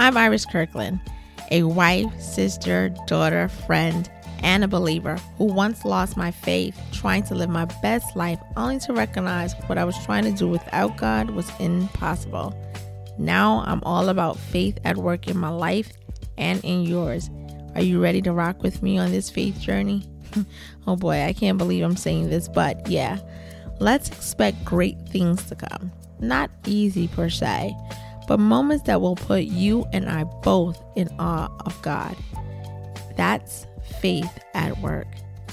I'm Iris Kirkland, a wife, sister, daughter, friend, and a believer who once lost my faith trying to live my best life only to recognize what I was trying to do without God was impossible. Now I'm all about faith at work in my life and in yours. Are you ready to rock with me on this faith journey? oh boy, I can't believe I'm saying this, but yeah, let's expect great things to come. Not easy per se, but moments that will put you and I both in awe of God. That's faith at work.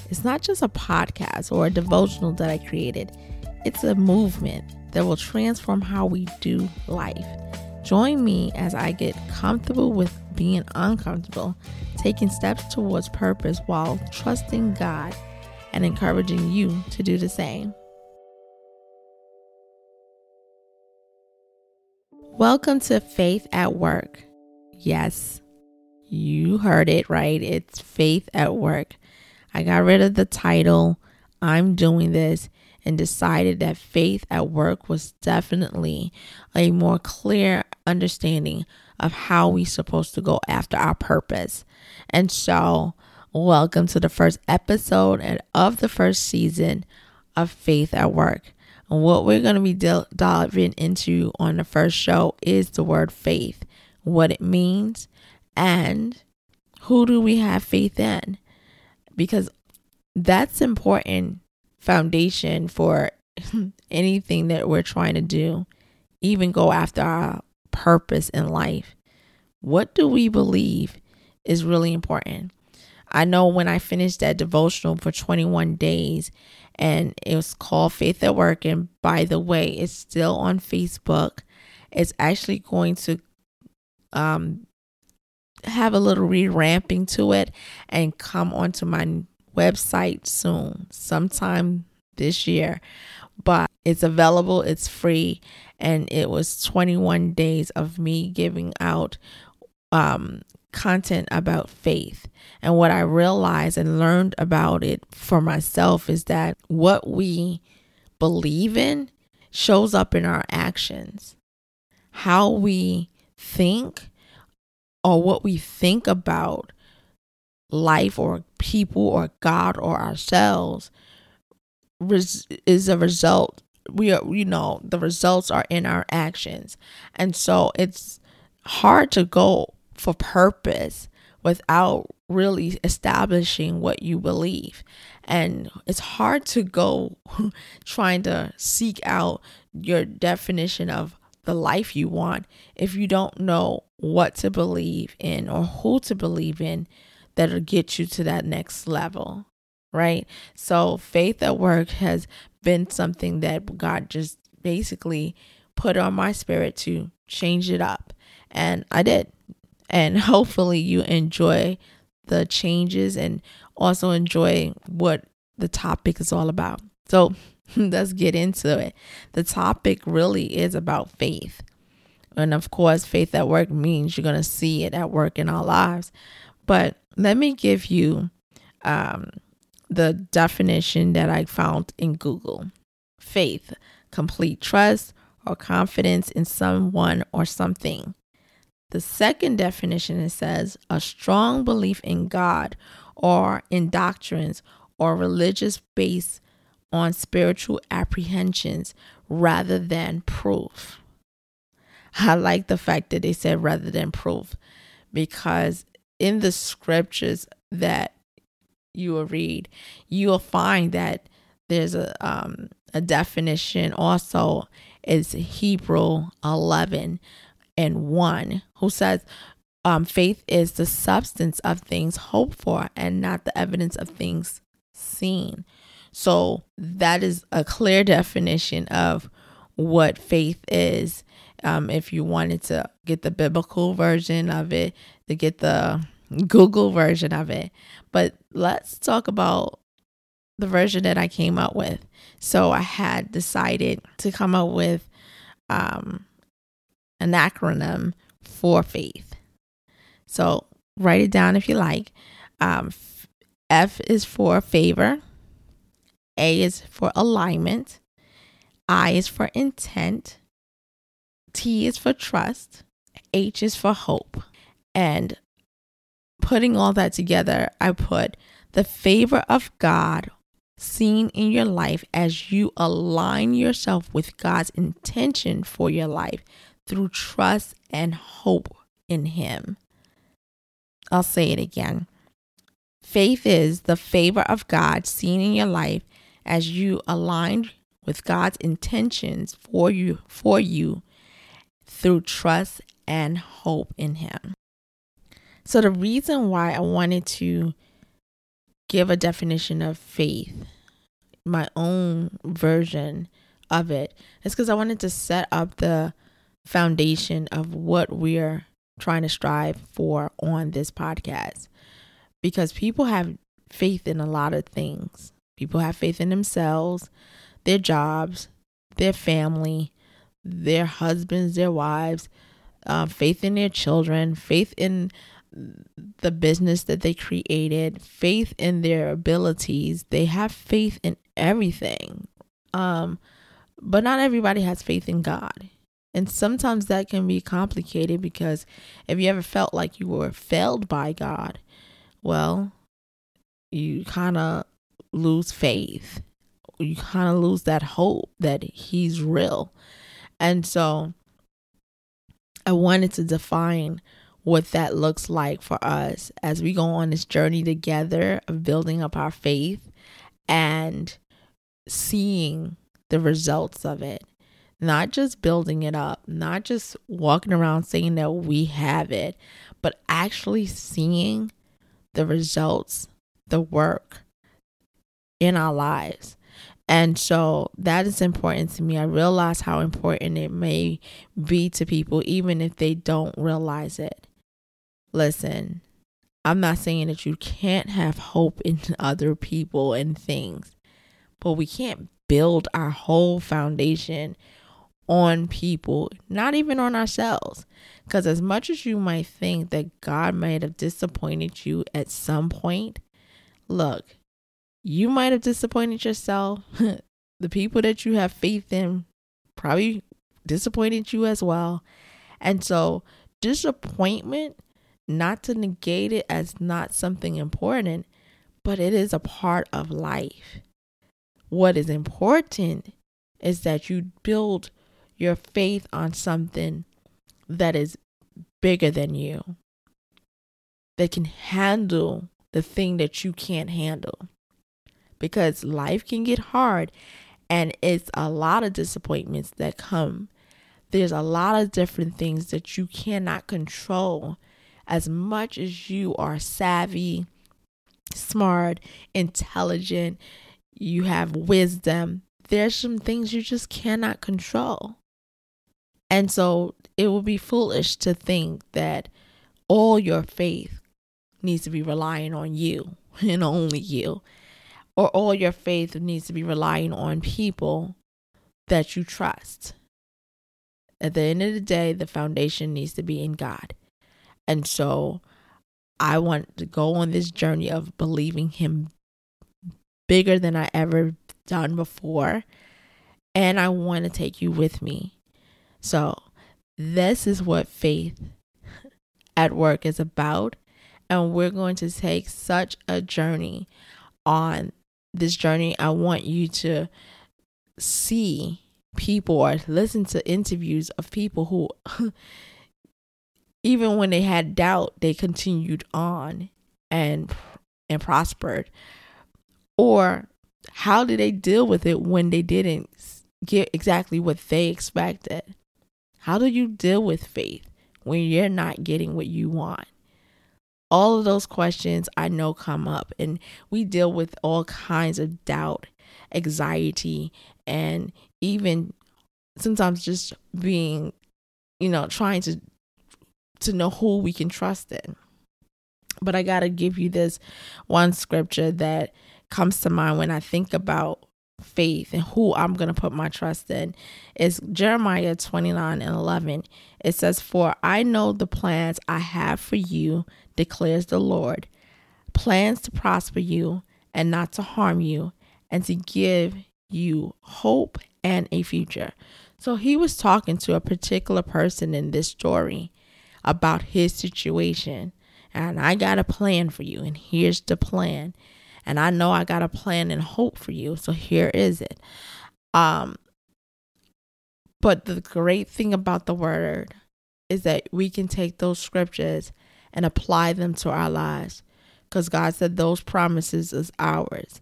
It's not just a podcast or a devotional that I created, it's a movement that will transform how we do life. Join me as I get comfortable with being uncomfortable, taking steps towards purpose while trusting God and encouraging you to do the same. Welcome to Faith at Work. Yes, you heard it right. It's Faith at Work. I got rid of the title, I'm doing this, and decided that faith at work was definitely a more clear understanding of how we're supposed to go after our purpose. And so, welcome to the first episode and of the first season of Faith at Work. What we're going to be diving into on the first show is the word faith, what it means, and who do we have faith in? Because that's important foundation for anything that we're trying to do, even go after our purpose in life. What do we believe is really important? I know when I finished that devotional for 21 days and it was called Faith at Work. And by the way, it's still on Facebook. It's actually going to um, have a little re-ramping to it and come onto my website soon, sometime this year. But it's available, it's free, and it was 21 days of me giving out um, content about faith. And what I realized and learned about it for myself is that what we believe in shows up in our actions. How we think or what we think about life or people or God or ourselves is a result. We are, you know, the results are in our actions. And so it's hard to go for purpose without really establishing what you believe. And it's hard to go trying to seek out your definition of the life you want if you don't know what to believe in or who to believe in that'll get you to that next level, right? So, faith at work has been something that God just basically put on my spirit to change it up. And I did. And hopefully, you enjoy the changes and also enjoy what the topic is all about. So, let's get into it. The topic really is about faith. And of course, faith at work means you're going to see it at work in our lives. But let me give you um, the definition that I found in Google faith, complete trust or confidence in someone or something. The second definition it says a strong belief in God or in doctrines or religious based on spiritual apprehensions rather than proof. I like the fact that they said rather than proof because in the scriptures that you will read, you will find that there's a um, a definition also is Hebrew 11 and 1 who says um, faith is the substance of things hoped for and not the evidence of things seen. So that is a clear definition of what faith is. Um, if you wanted to get the biblical version of it, to get the Google version of it. But let's talk about the version that I came up with. So I had decided to come up with um, an acronym for faith. So write it down if you like. Um, F is for favor. A is for alignment. I is for intent. T is for trust. H is for hope. And putting all that together, I put the favor of God seen in your life as you align yourself with God's intention for your life through trust and hope in Him. I'll say it again. Faith is the favor of God seen in your life as you align with God's intentions for you for you through trust and hope in him. So the reason why I wanted to give a definition of faith, my own version of it, is because I wanted to set up the foundation of what we're trying to strive for on this podcast. Because people have faith in a lot of things. People have faith in themselves, their jobs, their family, their husbands, their wives, uh, faith in their children, faith in the business that they created, faith in their abilities. They have faith in everything. Um, but not everybody has faith in God. And sometimes that can be complicated because if you ever felt like you were failed by God, well, you kind of lose faith. You kind of lose that hope that He's real. And so I wanted to define what that looks like for us as we go on this journey together of building up our faith and seeing the results of it. Not just building it up, not just walking around saying that we have it, but actually seeing the results, the work in our lives. And so that is important to me. I realize how important it may be to people, even if they don't realize it. Listen, I'm not saying that you can't have hope in other people and things, but we can't build our whole foundation on people, not even on ourselves. Because as much as you might think that God might have disappointed you at some point, look, you might have disappointed yourself. the people that you have faith in probably disappointed you as well. And so, disappointment, not to negate it as not something important, but it is a part of life. What is important is that you build your faith on something that is bigger than you, that can handle the thing that you can't handle because life can get hard and it's a lot of disappointments that come. There's a lot of different things that you cannot control as much as you are savvy, smart, intelligent, you have wisdom. There's some things you just cannot control. And so it would be foolish to think that all your faith needs to be relying on you and only you or all your faith needs to be relying on people that you trust. At the end of the day, the foundation needs to be in God. And so I want to go on this journey of believing Him bigger than I ever done before. And I want to take you with me. So, this is what faith at work is about. And we're going to take such a journey on this journey, I want you to see people or listen to interviews of people who, even when they had doubt, they continued on and and prospered. Or how did they deal with it when they didn't get exactly what they expected? How do you deal with faith when you're not getting what you want? all of those questions I know come up, and we deal with all kinds of doubt, anxiety, and even sometimes just being, you know, trying to to know who we can trust in. But I got to give you this one scripture that comes to mind when I think about faith and who I'm going to put my trust in is Jeremiah 29 and 11. It says, For I know the plans I have for you, declares the Lord plans to prosper you and not to harm you, and to give you hope and a future. So he was talking to a particular person in this story. about his situation. And I got a plan for you, and here's the plan. And I know I got a plan and hope for you. So here is it. Um but the great thing about the word is that we can take those scriptures and apply them to our lives because God said those promises is ours.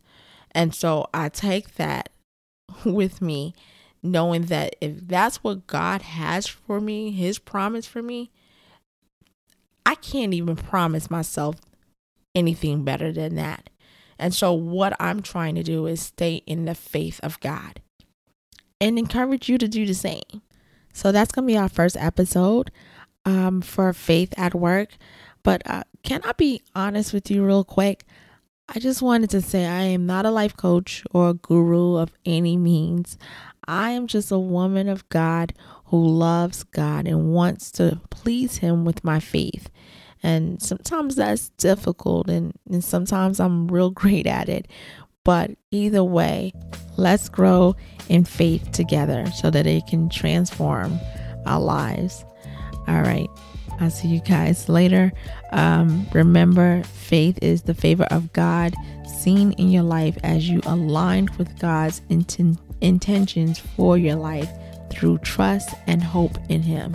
And so I take that with me, knowing that if that's what God has for me, His promise for me, I can't even promise myself anything better than that. And so, what I'm trying to do is stay in the faith of God and encourage you to do the same. So, that's going to be our first episode um, for Faith at Work. But uh, can I be honest with you, real quick? I just wanted to say I am not a life coach or a guru of any means. I am just a woman of God who loves God and wants to please Him with my faith. And sometimes that's difficult, and, and sometimes I'm real great at it. But either way, let's grow in faith together so that it can transform our lives. All right. I'll see you guys later. Um, remember, faith is the favor of God seen in your life as you align with God's inten- intentions for your life through trust and hope in Him.